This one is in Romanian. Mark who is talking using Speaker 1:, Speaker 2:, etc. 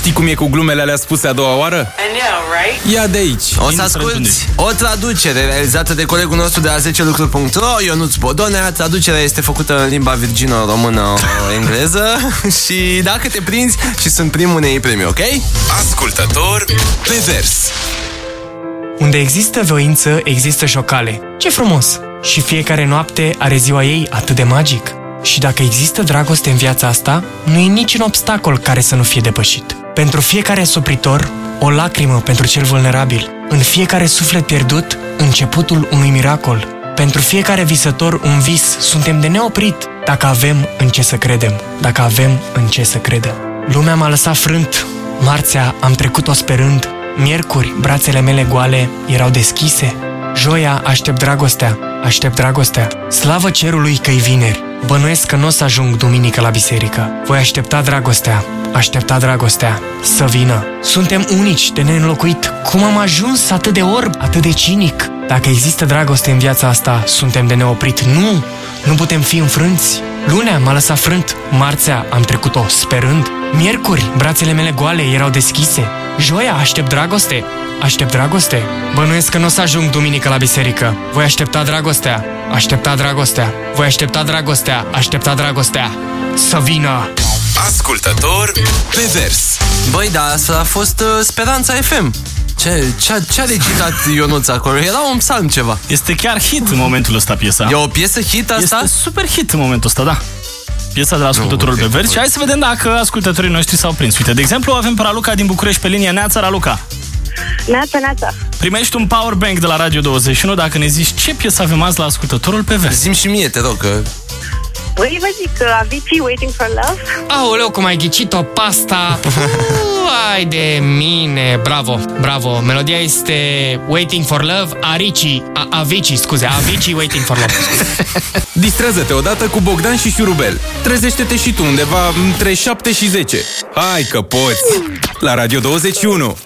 Speaker 1: Știi cum e cu glumele alea spuse a doua oară?
Speaker 2: I know, right?
Speaker 1: Ia de aici.
Speaker 3: O să asculti o traducere realizată de colegul nostru de la 10lucruri.ro, Ionuț Bodonea. Traducerea este făcută în limba virgino-română-engleză și dacă te prinzi și sunt primul ne premiu, ok?
Speaker 4: Ascultător pe vers.
Speaker 5: Unde există voință, există șocale. Ce frumos! Și fiecare noapte are ziua ei atât de magic. Și dacă există dragoste în viața asta, nu e niciun obstacol care să nu fie depășit. Pentru fiecare supritor, o lacrimă pentru cel vulnerabil. În fiecare suflet pierdut, începutul unui miracol. Pentru fiecare visător un vis, suntem de neoprit dacă avem în ce să credem, dacă avem în ce să credem. Lumea m-a lăsat frânt, marțea am trecut-o sperând, miercuri brațele mele goale erau deschise, joia aștept dragostea, aștept dragostea, slavă cerului că-i vineri, bănuiesc că nu o să ajung duminică la biserică, voi aștepta dragostea, aștepta dragostea, să vină. Suntem unici de neînlocuit, cum am ajuns atât de orb, atât de cinic? Dacă există dragoste în viața asta, suntem de neoprit. Nu! Nu putem fi înfrânți. Lunea m-a lăsat frânt, marțea am trecut-o sperând. Miercuri, brațele mele goale erau deschise. Joia, aștept dragoste. Aștept dragoste. Bănuiesc că nu o să ajung duminică la biserică. Voi aștepta dragostea. Aștepta dragostea. Voi aștepta dragostea. Aștepta dragostea. Să vină!
Speaker 4: Ascultător pe vers.
Speaker 3: Băi, da, asta a fost uh, Speranța FM. Ce, ce, ce a recitat Ionuț acolo? Era un psalm ceva.
Speaker 6: Este chiar hit în momentul ăsta piesa.
Speaker 3: E o piesă hit asta?
Speaker 6: Este super hit în momentul ăsta, da. Piesa de la ascultătorul
Speaker 3: Nu,
Speaker 6: pe
Speaker 3: ok,
Speaker 6: vers și hai să vedem dacă ascultătorii noștri s-au prins. Uite, de exemplu, avem pe Raluca din București pe linie. Neața, Raluca.
Speaker 7: Neața, neața.
Speaker 6: Primești un power bank de la Radio 21 dacă ne zici ce piesă avem azi la ascultătorul pe vers.
Speaker 3: Zim și mie, te rog, că...
Speaker 7: Băi, vă zic că Avicii Waiting for Love.
Speaker 5: Aoleu, cum ai ghicit-o pasta! Ai de mine! Bravo, bravo! Melodia este Waiting for Love, Arici, A- Avicii, scuze, Avicii Waiting for Love.
Speaker 1: Distrează-te odată cu Bogdan și Șurubel. Trezește-te și tu undeva între 7 și 10. Hai că poți! La Radio 21.